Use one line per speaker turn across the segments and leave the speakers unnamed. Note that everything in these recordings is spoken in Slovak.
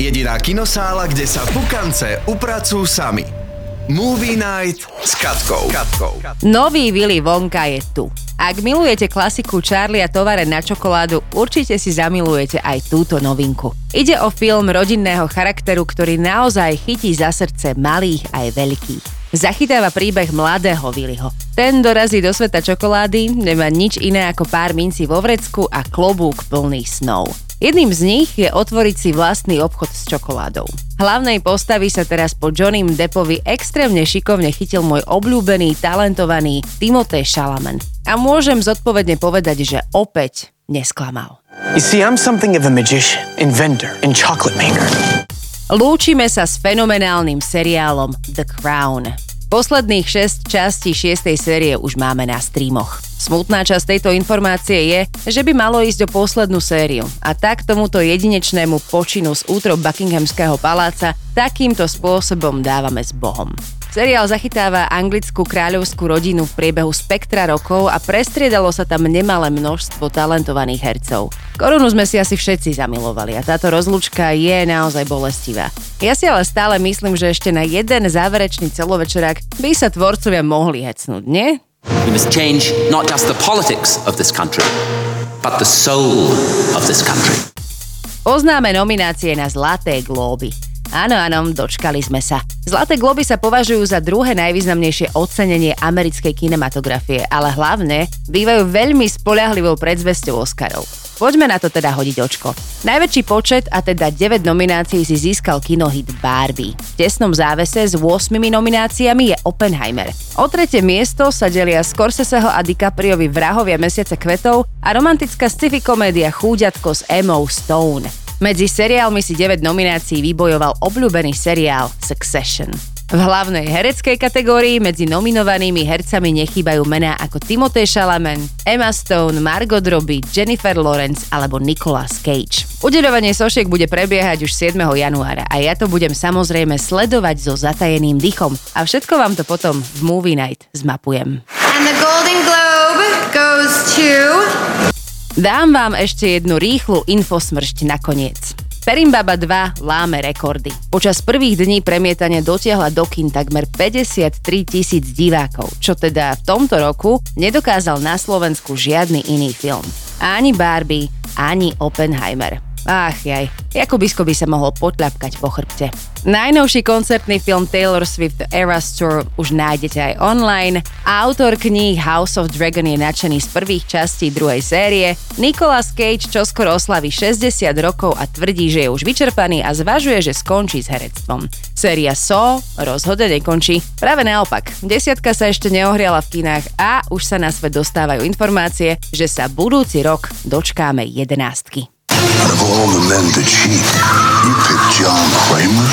Jediná kinosála, kde sa pukance upracujú sami. Movie Night s Katkou. Katkou.
Nový Willy Wonka je tu. Ak milujete klasiku Charlie a tovare na čokoládu, určite si zamilujete aj túto novinku. Ide o film rodinného charakteru, ktorý naozaj chytí za srdce malých aj veľkých. Zachytáva príbeh mladého Willyho. Ten dorazí do sveta čokolády, nemá nič iné ako pár mincí vo vrecku a klobúk plný snov. Jedným z nich je otvoriť si vlastný obchod s čokoládou. Hlavnej postavy sa teraz po Johnným Deppovi extrémne šikovne chytil môj obľúbený, talentovaný Timothée Chalamet. A môžem zodpovedne povedať, že opäť nesklamal.
You see, I'm something of a magician, inventor, and chocolate maker.
Lúčime sa s fenomenálnym seriálom The Crown. Posledných 6 častí 6. série už máme na streamoch. Smutná časť tejto informácie je, že by malo ísť o poslednú sériu a tak tomuto jedinečnému počinu z útrob Buckinghamského paláca takýmto spôsobom dávame s Bohom. Seriál zachytáva anglickú kráľovskú rodinu v priebehu spektra rokov a prestriedalo sa tam nemalé množstvo talentovaných hercov. Korunu sme si asi všetci zamilovali a táto rozlúčka je naozaj bolestivá. Ja si ale stále myslím, že ešte na jeden záverečný celovečerák by sa tvorcovia mohli hecnúť, nie?
We must change not just the politics of this country, but the soul of this country.
Oznáme nominácie na Zlaté glóby. Áno, áno, dočkali sme sa. Zlaté globy sa považujú za druhé najvýznamnejšie ocenenie americkej kinematografie, ale hlavne bývajú veľmi spoľahlivou predzvesťou Oscarov. Poďme na to teda hodiť očko. Najväčší počet, a teda 9 nominácií si získal kinohit Barbie. V tesnom závese s 8 nomináciami je Oppenheimer. O tretie miesto sa delia Scorseseho a DiCapriovi Vrahovia mesiace kvetov a romantická sci-fi komédia Chúďatko s Emma Stone. Medzi seriálmi si 9 nominácií vybojoval obľúbený seriál Succession. V hlavnej hereckej kategórii medzi nominovanými hercami nechýbajú mená ako Timothée Chalamet, Emma Stone, Margot Robbie, Jennifer Lawrence alebo Nicolas Cage. Udeľovanie sošiek bude prebiehať už 7. januára a ja to budem samozrejme sledovať so zatajeným dychom a všetko vám to potom v Movie Night zmapujem.
And the Golden Globe
Dám vám ešte jednu rýchlu infosmršť nakoniec. Perimbaba 2 láme rekordy. Počas prvých dní premietania dotiahla do kin takmer 53 tisíc divákov, čo teda v tomto roku nedokázal na Slovensku žiadny iný film. Ani Barbie, ani Oppenheimer. Ach jaj, Jakubisko by sa mohol potľapkať po chrbte. Najnovší koncertný film Taylor Swift Eras Tour už nájdete aj online. Autor kníh House of Dragon je nadšený z prvých častí druhej série. Nicolas Cage čoskoro oslaví 60 rokov a tvrdí, že je už vyčerpaný a zvažuje, že skončí s herectvom. Séria So rozhodne nekončí. Práve naopak, desiatka sa ešte neohriala v kinách a už sa na svet dostávajú informácie, že sa budúci rok dočkáme jedenástky.
Out of all the men to cheat, you picked John Kramer?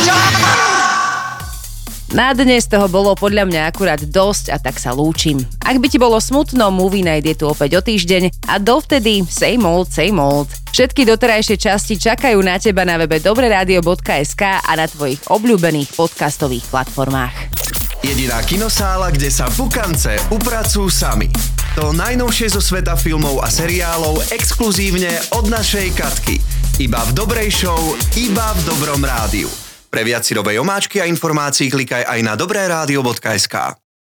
Na dnes toho bolo podľa mňa akurát dosť a tak sa lúčim. Ak by ti bolo smutno, Movie Night je tu opäť o týždeň a dovtedy same old, same old. Všetky doterajšie časti čakajú na teba na webe dobreradio.sk a na tvojich obľúbených podcastových platformách.
Jediná kinosála, kde sa pukance upracujú sami. To najnovšie zo sveta filmov a seriálov exkluzívne od našej Katky. Iba v dobrej show, iba v dobrom rádiu. Pre viac si omáčky a informácií klikaj aj na dobré rádio.sk.